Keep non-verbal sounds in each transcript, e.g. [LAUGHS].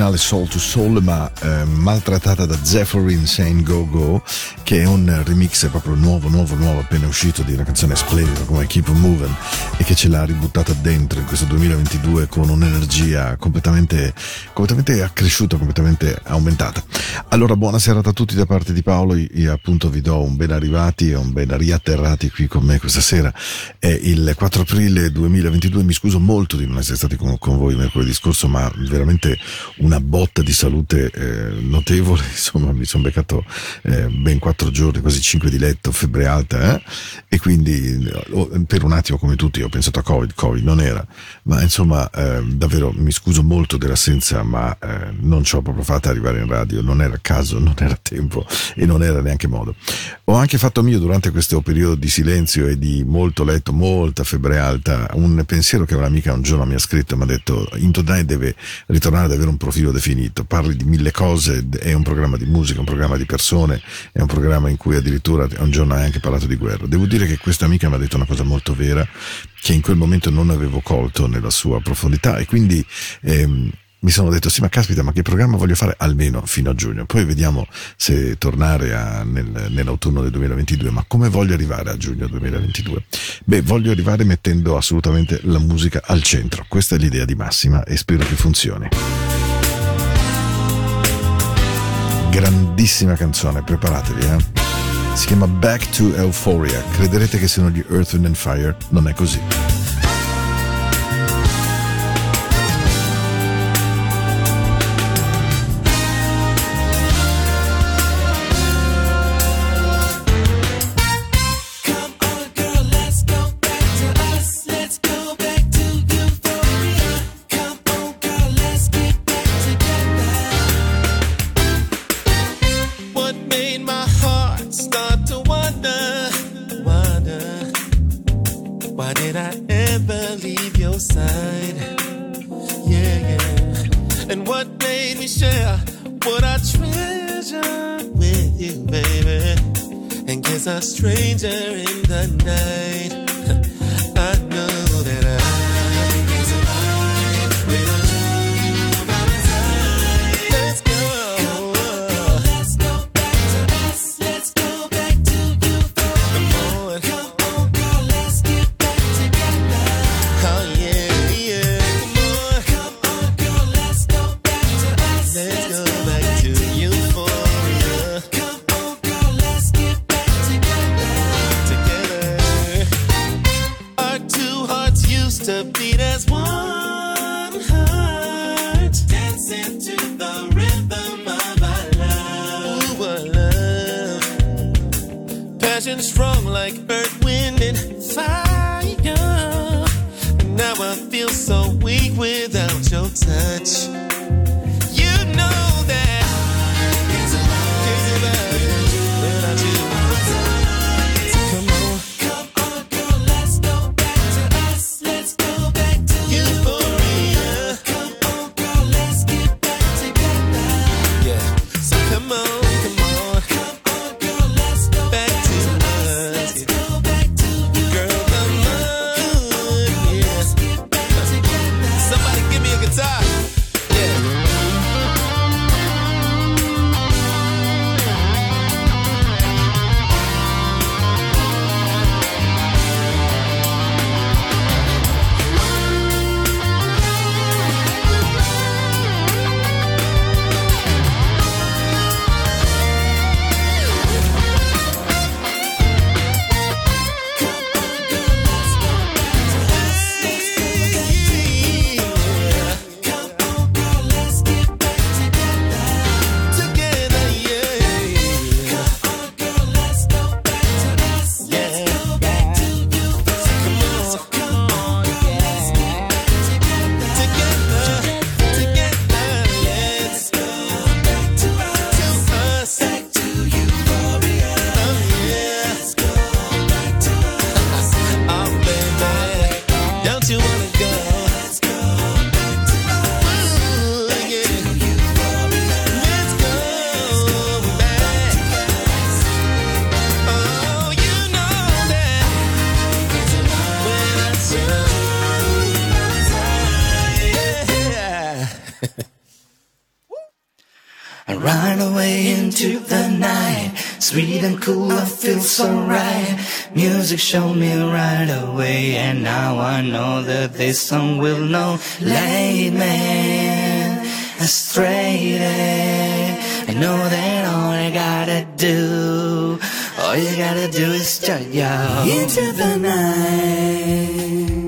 originale Soul to Soul, ma eh, maltrattata da Zephyrin Saint Go Go, che è un remix proprio nuovo, nuovo, nuovo, appena uscito di una canzone splendida come Keep Moving e che ce l'ha ributtata dentro in questo 2022 con un'energia completamente, completamente accresciuta, completamente aumentata. Allora, buona serata a tutti da parte di Paolo. Io appunto vi do un ben arrivati e un ben riatterrati qui con me questa sera. È il 4 aprile 2022. Mi scuso molto di non essere stati con, con voi mercoledì scorso, ma veramente una botta di salute eh, notevole. [LAUGHS] Insomma, mi sono beccato eh, ben quattro giorni, quasi cinque di letto, febbre alta, eh? e quindi per un attimo, come tutti, ho pensato a Covid. Covid non era, ma insomma, eh, davvero mi scuso molto dell'assenza, ma eh, non ci ho proprio fatta arrivare in radio. Non era caso, non era tempo e non era neanche modo. Ho anche fatto mio durante questo periodo di silenzio e di molto letto, molta febbre alta, un pensiero che un'amica un giorno mi ha scritto, mi ha detto Into Night deve ritornare ad avere un profilo definito, parli di mille cose, è un programma di musica, un programma di persone, è un programma in cui addirittura un giorno hai anche parlato di guerra. Devo dire che questa amica mi ha detto una cosa molto vera che in quel momento non avevo colto nella sua profondità e quindi ehm, mi sono detto sì ma caspita ma che programma voglio fare almeno fino a giugno? Poi vediamo se tornare a, nel, nell'autunno del 2022 ma come voglio arrivare a giugno 2022 beh voglio arrivare mettendo assolutamente la musica al centro. Questa è l'idea di Massima e spero che funzioni. Grandissima canzone preparatevi eh si chiama Back to Euphoria. Crederete che siano gli Earth, and Fire? Non è così side. Yeah, yeah. And what made me share what I treasure with you, baby? And guess a stranger in the night. Music showed me right away, and now I know that this song will know. Late man, astray. I know that all I gotta do, all you gotta do is start yo into the night.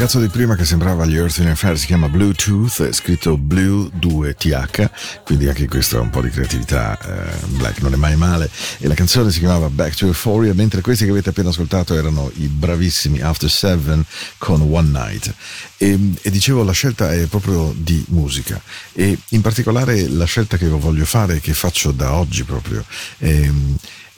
Ragazzo di prima che sembrava gli Earth in Fire si chiama Bluetooth, è scritto Blue 2TH, quindi anche questo è un po' di creatività, eh, Black non è mai male. E la canzone si chiamava Back to Euphoria, mentre questi che avete appena ascoltato erano i bravissimi After Seven con One Night. E, e dicevo, la scelta è proprio di musica e in particolare la scelta che voglio fare, che faccio da oggi proprio. È,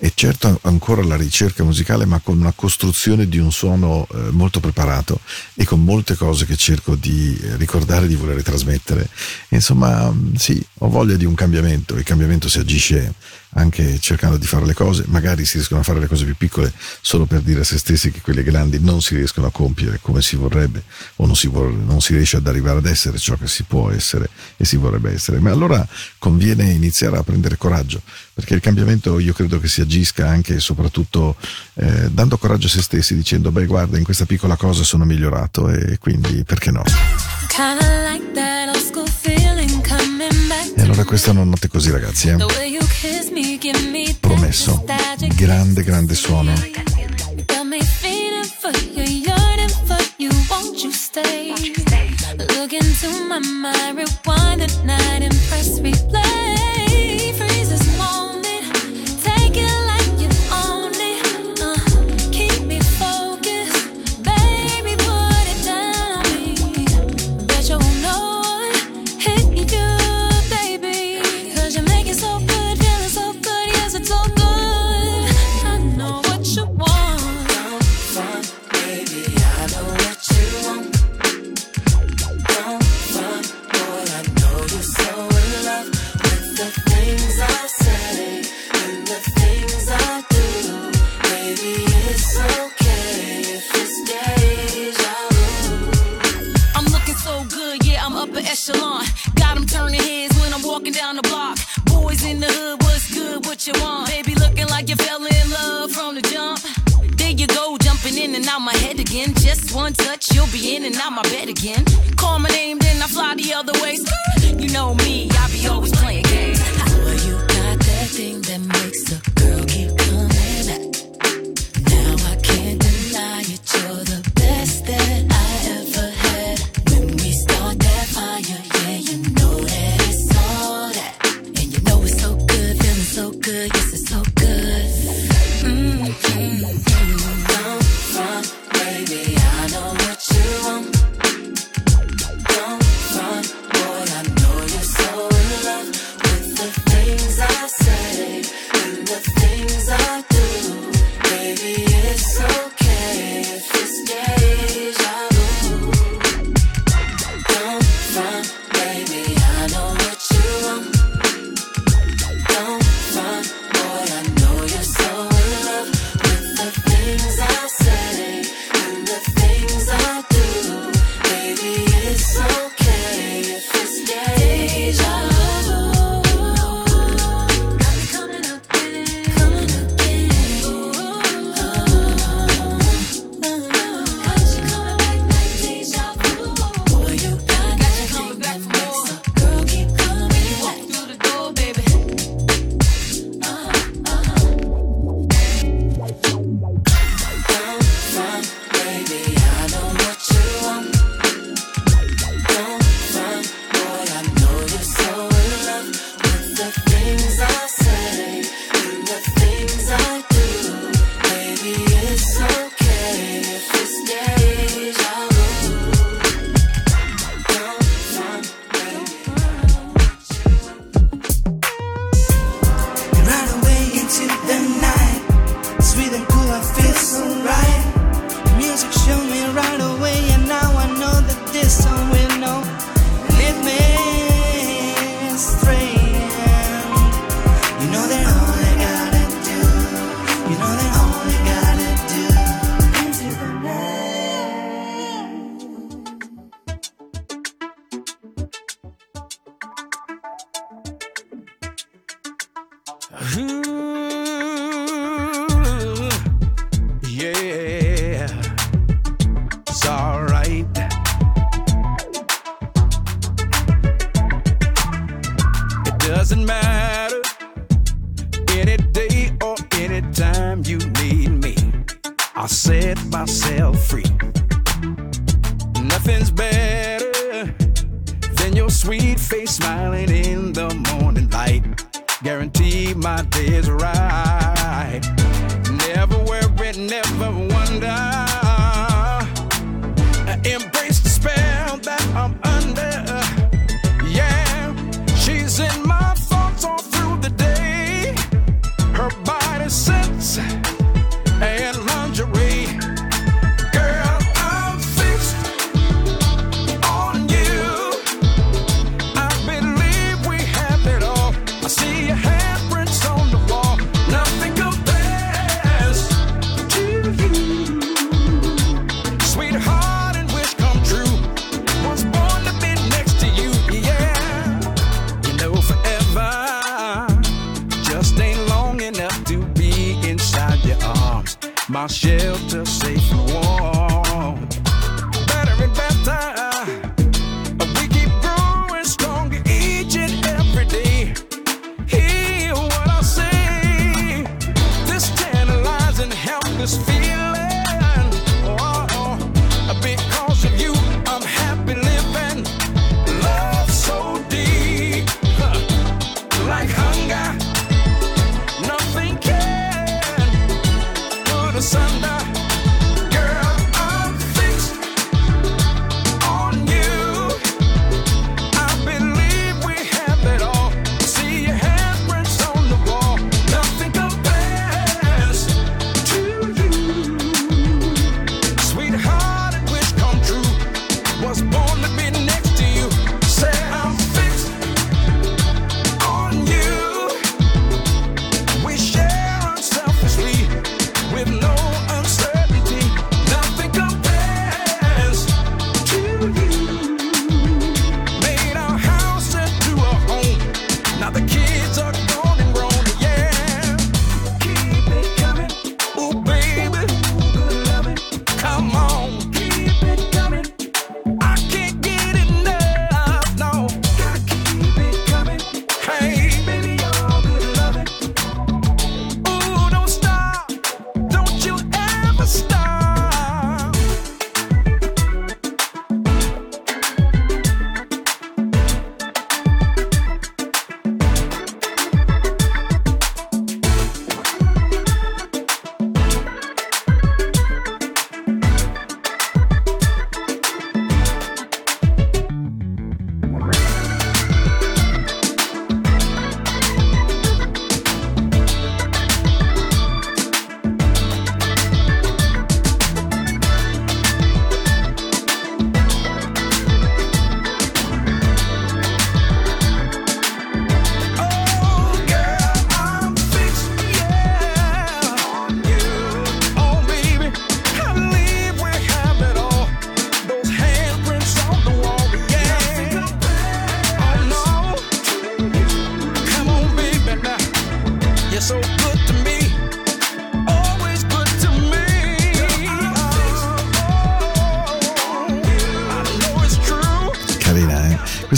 è certo ancora la ricerca musicale, ma con una costruzione di un suono eh, molto preparato e con molte cose che cerco di eh, ricordare, di voler trasmettere. Insomma, mm, sì, ho voglia di un cambiamento. Il cambiamento si agisce anche cercando di fare le cose, magari si riescono a fare le cose più piccole solo per dire a se stessi che quelle grandi non si riescono a compiere come si vorrebbe o non si, vor- non si riesce ad arrivare ad essere ciò che si può essere e si vorrebbe essere. Ma allora conviene iniziare a prendere coraggio, perché il cambiamento io credo che si agisca anche e soprattutto eh, dando coraggio a se stessi, dicendo beh guarda in questa piccola cosa sono migliorato e quindi perché no? E allora questa notte così ragazzi, eh? Promesso, grande grande suono. Look into my mind, rewind the night and press replay.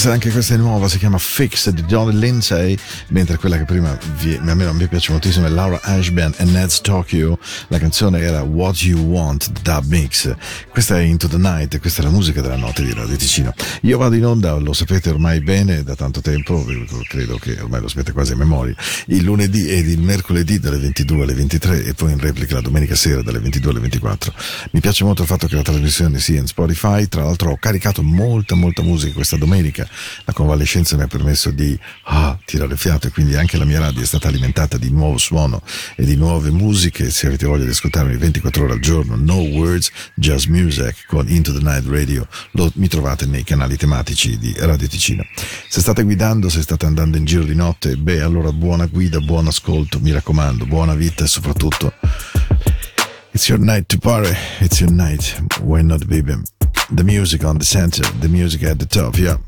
Questa anche questa è nuova, si chiama Fix di Don Lindsay, mentre quella che prima vi, a me non mi piace moltissimo è Laura Ashban e Ned's Tokyo. La canzone era What You Want Dub Mix. Questa è Into the Night, questa è la musica della notte di Radio Ticino. Io vado in onda, lo sapete ormai bene da tanto tempo, credo che ormai lo sapete quasi a memoria, il lunedì ed il mercoledì dalle 22 alle 23 e poi in replica la domenica sera dalle 22 alle 24. Mi piace molto il fatto che la trasmissione sia in Spotify, tra l'altro ho caricato molta molta musica questa domenica, la convalescenza mi ha permesso di ah, tirare fiato e quindi anche la mia radio è stata alimentata di nuovo suono e di nuove musiche, se avete voglia di ascoltarmi 24 ore al giorno, no words, just music con Into the Night Radio, lo, mi trovate nei canali tematici di Radio Ticino. Se state guidando, se state andando in giro di notte, beh allora buona guida, buon ascolto, mi raccomando, buona vita e soprattutto It's your night to party. It's your night. Why not, baby? The music on the center, the music at the top, yeah.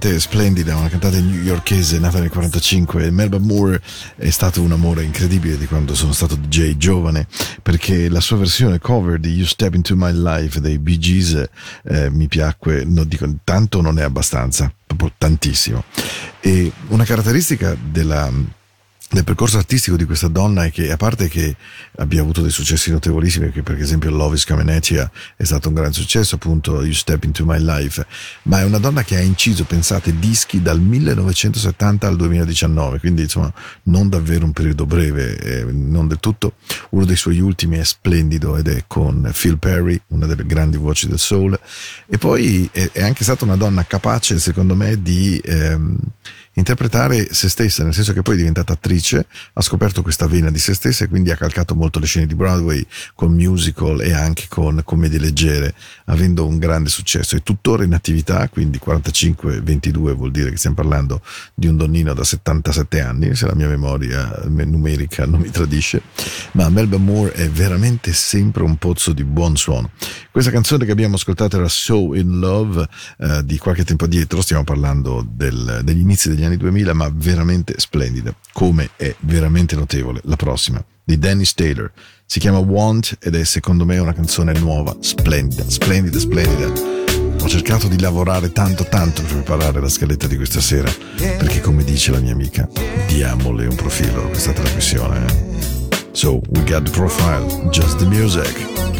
Cantante splendida, una cantante newyorkese nata nel 45. Melba Moore è stato un amore incredibile di quando sono stato DJ giovane, perché la sua versione cover di You Step Into My Life dei Bee Gees eh, mi piacque, non dico tanto non è abbastanza, proprio tantissimo. E una caratteristica della del percorso artistico di questa donna è che a parte che abbia avuto dei successi notevolissimi perché per esempio Love is You è stato un gran successo appunto You Step Into My Life ma è una donna che ha inciso pensate dischi dal 1970 al 2019 quindi insomma non davvero un periodo breve eh, non del tutto. Uno dei suoi ultimi è splendido ed è con Phil Perry una delle grandi voci del soul. E poi è, è anche stata una donna capace secondo me di ehm, interpretare se stessa, nel senso che poi è diventata attrice, ha scoperto questa vena di se stessa e quindi ha calcato molto le scene di Broadway con musical e anche con commedie leggere, avendo un grande successo. È tuttora in attività, quindi 45-22 vuol dire che stiamo parlando di un donnino da 77 anni, se la mia memoria numerica non mi tradisce, ma Melba Moore è veramente sempre un pozzo di buon suono. Questa canzone che abbiamo ascoltato era So in Love eh, di qualche tempo addietro, stiamo parlando del, degli inizi degli anni 2000, ma veramente splendida, come è veramente notevole la prossima di Dennis Taylor. Si chiama Want ed è secondo me una canzone nuova, splendida, splendida, splendida. Ho cercato di lavorare tanto tanto per preparare la scaletta di questa sera, perché come dice la mia amica, diamole un profilo, questa trasmissione. Eh? So, we got the profile, just the music.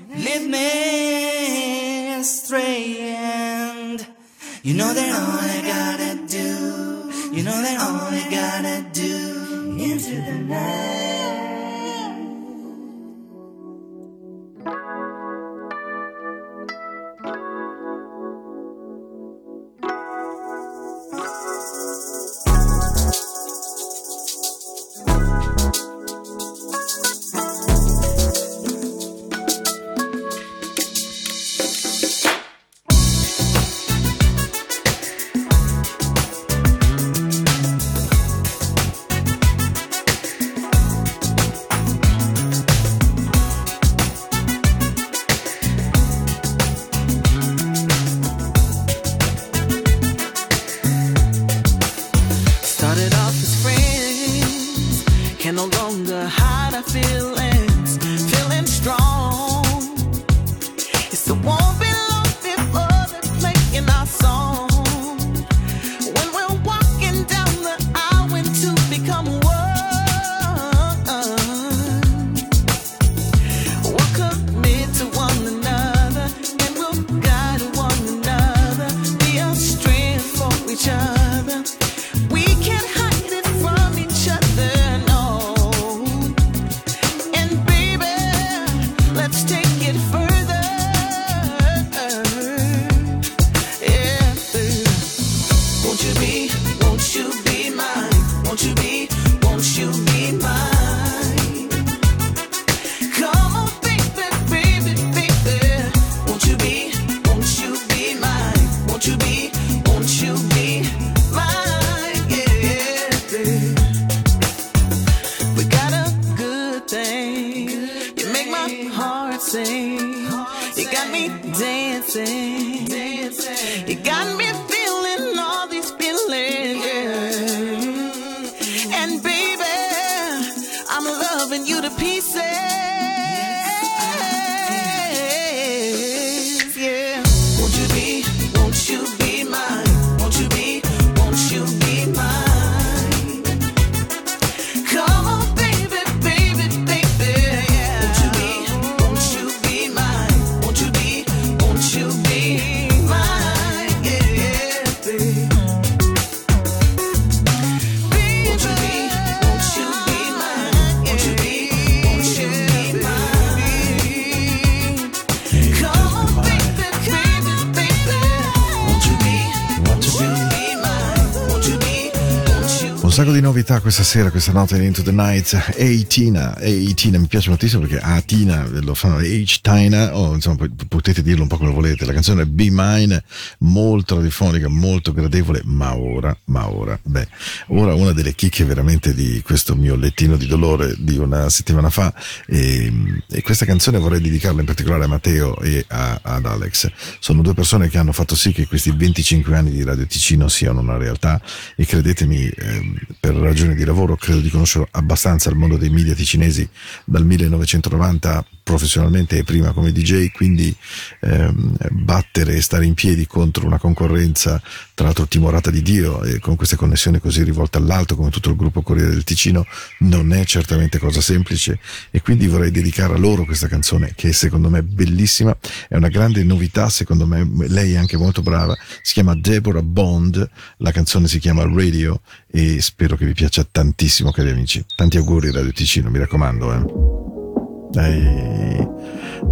Lead me astray, and you know that all I gotta do, you know that all I gotta do into the night. Questa sera, questa notte in Into the Night. Ehi Tina, Ehi Tina, mi piace moltissimo perché a Tina lo fanno H Tina, o insomma potete dirlo un po' come volete. La canzone Be Mine, molto radiofonica, molto gradevole, ma ora, ma ora, beh, ora una delle chicche veramente di questo mio lettino di dolore di una settimana fa. E, e questa canzone vorrei dedicarla in particolare a Matteo e a- ad Alex. Sono due persone che hanno fatto sì che questi 25 anni di Radio Ticino siano una realtà e credetemi, ehm, per ragioni di lavoro credo di conoscere abbastanza il mondo dei media ticinesi dal 1990 professionalmente e prima come DJ, quindi ehm, battere e stare in piedi contro una concorrenza tra l'altro timorata di Dio e con queste connessioni così rivolte all'alto come tutto il gruppo Corriere del Ticino non è certamente cosa semplice e quindi vorrei dedicare a loro questa canzone che secondo me è bellissima, è una grande novità, secondo me lei è anche molto brava, si chiama Deborah Bond, la canzone si chiama Radio e spero che vi piaccia tantissimo cari amici, tanti auguri Radio Ticino, mi raccomando eh. Dai,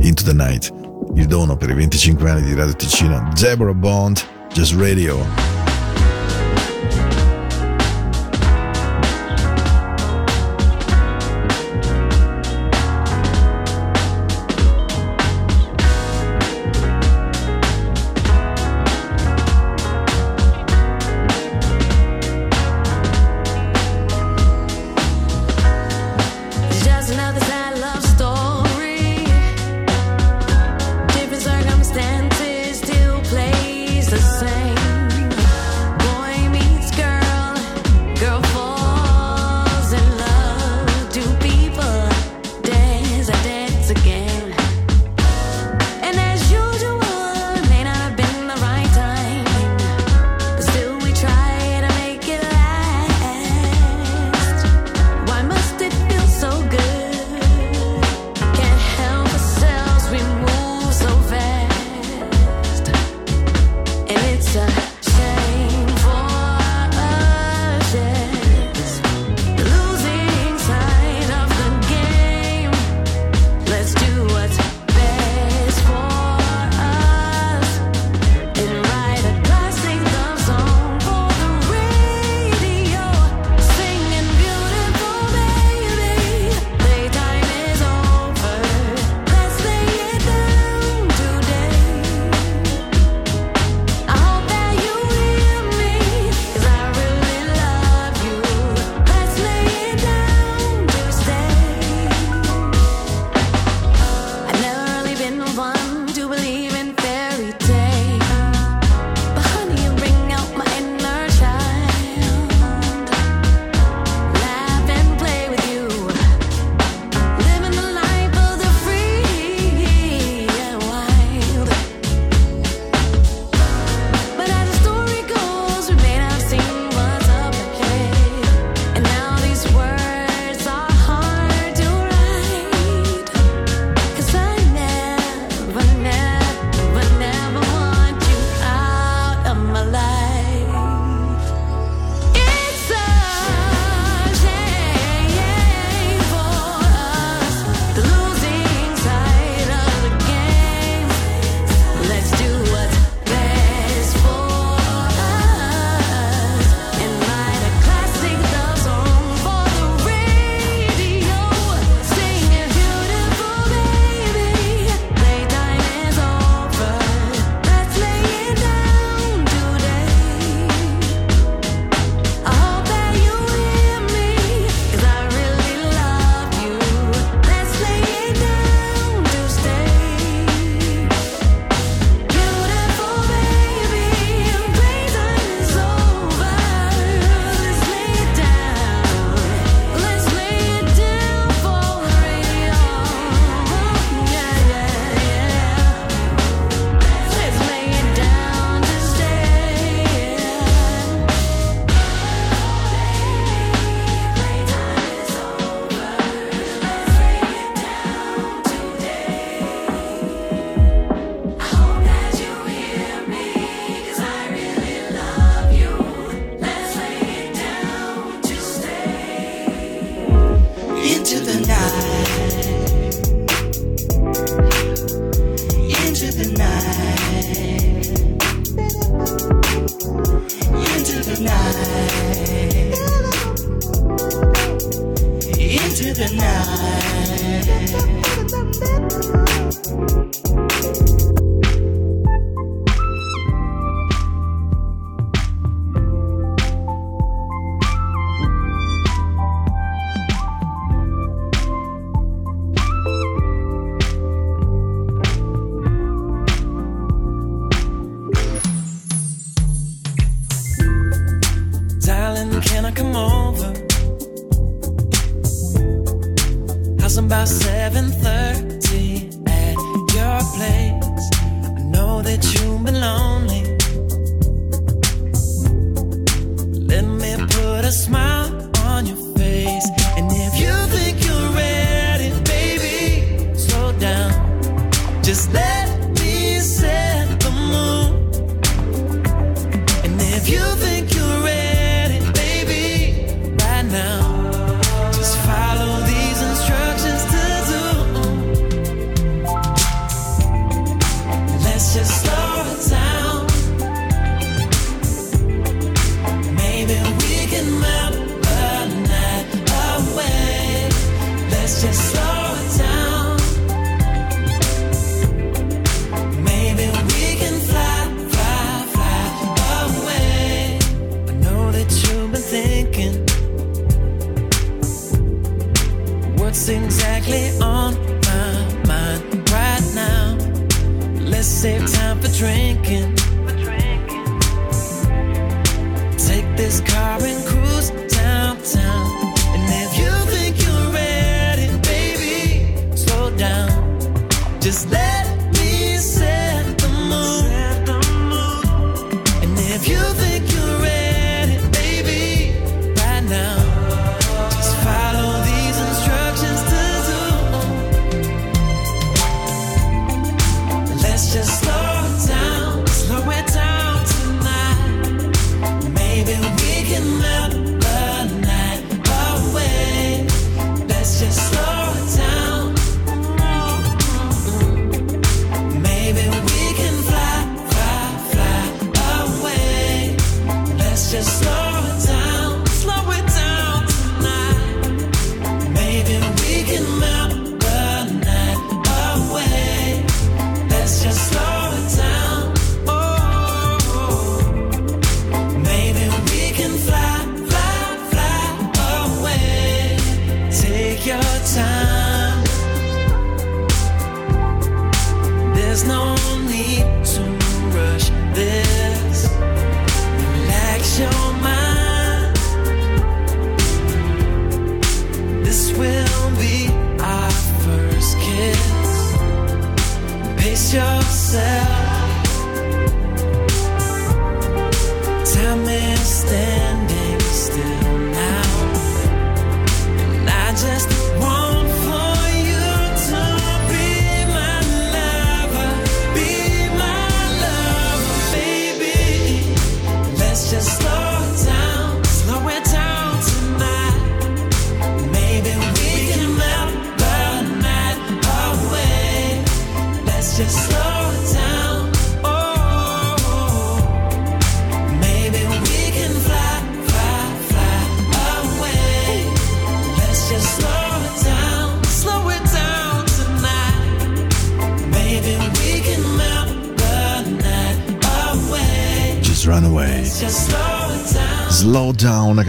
Into the Night, il dono per i 25 anni di Radio Ticino, Deborah Bond, Just Radio.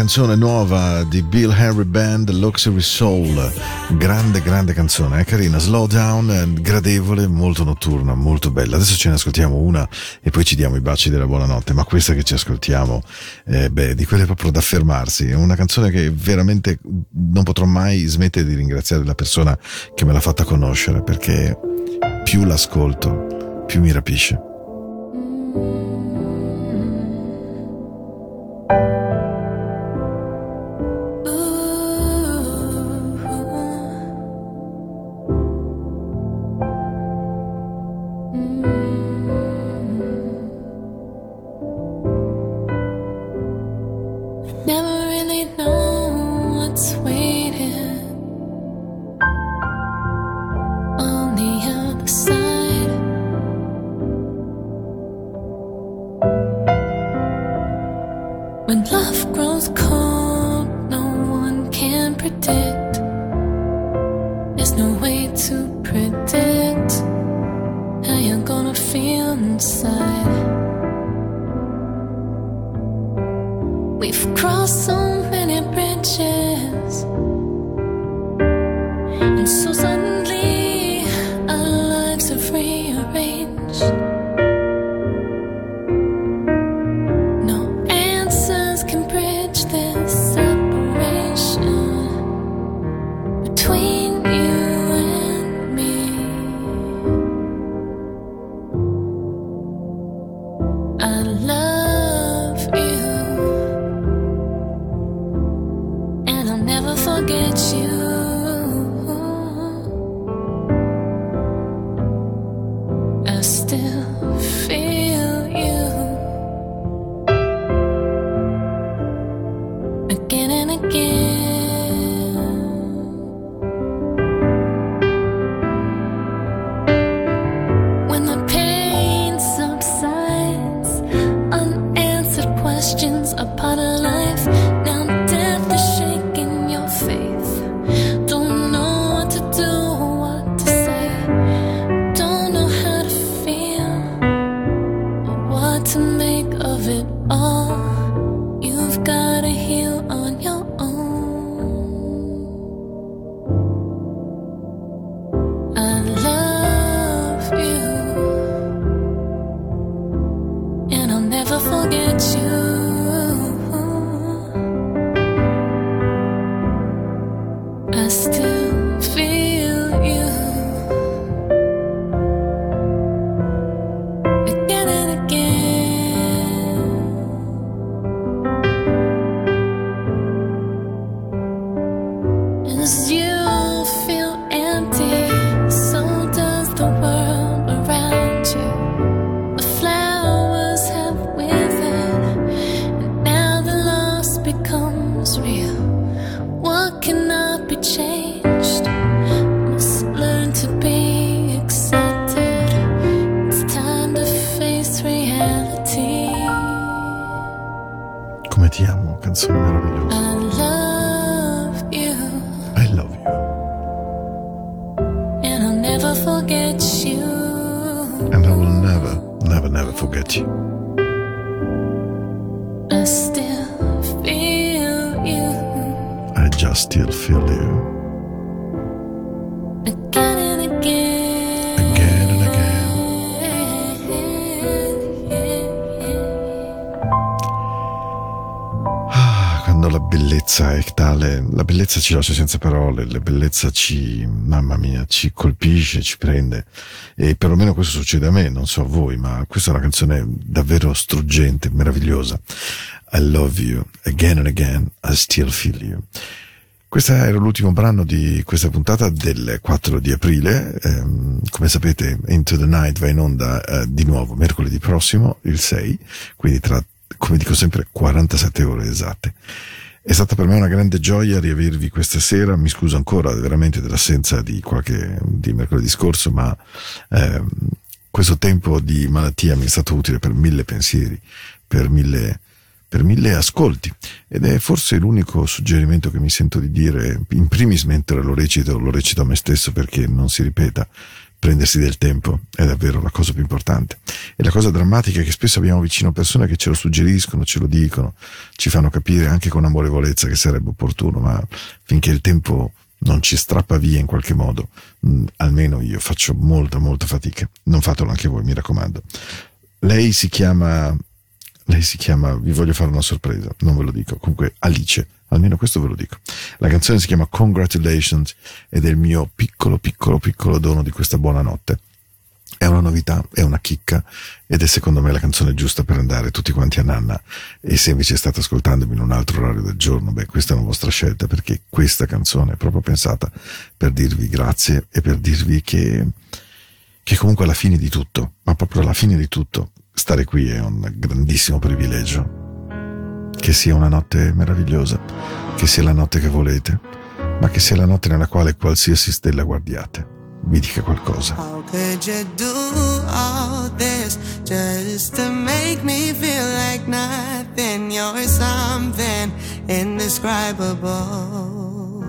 canzone nuova di Bill Harry Band, Luxury Soul. Grande, grande canzone, eh? carina. Slow down, eh, gradevole, molto notturna, molto bella. Adesso ce ne ascoltiamo una e poi ci diamo i baci della buonanotte. Ma questa che ci ascoltiamo, eh, beh, di quelle proprio da fermarsi. È una canzone che veramente non potrò mai smettere di ringraziare la persona che me l'ha fatta conoscere perché più l'ascolto, più mi rapisce. Mm. when love. I still ci lascia senza parole, la bellezza ci, mamma mia, ci colpisce, ci prende. E perlomeno questo succede a me, non so a voi, ma questa è una canzone davvero struggente, meravigliosa. I love you, again and again, I still feel you. Questo era l'ultimo brano di questa puntata del 4 di aprile. Ehm, come sapete, Into the Night va in onda eh, di nuovo mercoledì prossimo, il 6, quindi tra, come dico sempre, 47 ore esatte. È stata per me una grande gioia riavervi questa sera. Mi scuso ancora veramente dell'assenza di qualche di mercoledì scorso, ma ehm, questo tempo di malattia mi è stato utile per mille pensieri, per mille per mille ascolti ed è forse l'unico suggerimento che mi sento di dire in primis mentre lo recito lo recito a me stesso perché non si ripeta prendersi del tempo è davvero la cosa più importante. E la cosa drammatica è che spesso abbiamo vicino persone che ce lo suggeriscono ce lo dicono ci fanno capire anche con amorevolezza che sarebbe opportuno ma finché il tempo non ci strappa via in qualche modo mh, almeno io faccio molta molta fatica. Non fatelo anche voi mi raccomando. Lei si chiama lei si chiama, vi voglio fare una sorpresa, non ve lo dico, comunque Alice, almeno questo ve lo dico. La canzone si chiama Congratulations ed è il mio piccolo, piccolo, piccolo dono di questa buonanotte. È una novità, è una chicca ed è secondo me la canzone giusta per andare tutti quanti a nanna. E se invece state ascoltandomi in un altro orario del giorno, beh, questa è una vostra scelta perché questa canzone è proprio pensata per dirvi grazie e per dirvi che, che comunque alla fine di tutto, ma proprio alla fine di tutto, stare qui è un grandissimo privilegio. Che sia una notte meravigliosa, che sia la notte che volete, ma che sia la notte nella quale qualsiasi stella guardiate mi dica qualcosa. How could you do all this just to make me feel like nothing? You're something indescribable.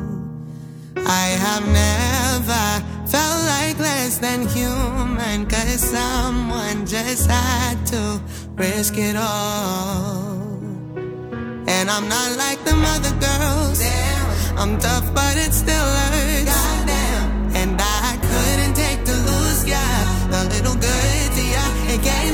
I have never felt like less than human, cause someone just had to risk it all. And I'm not like them other girls. Damn. I'm tough, but it still hurts. Goddamn. And I couldn't take the loose yeah. the little good to ya. It came.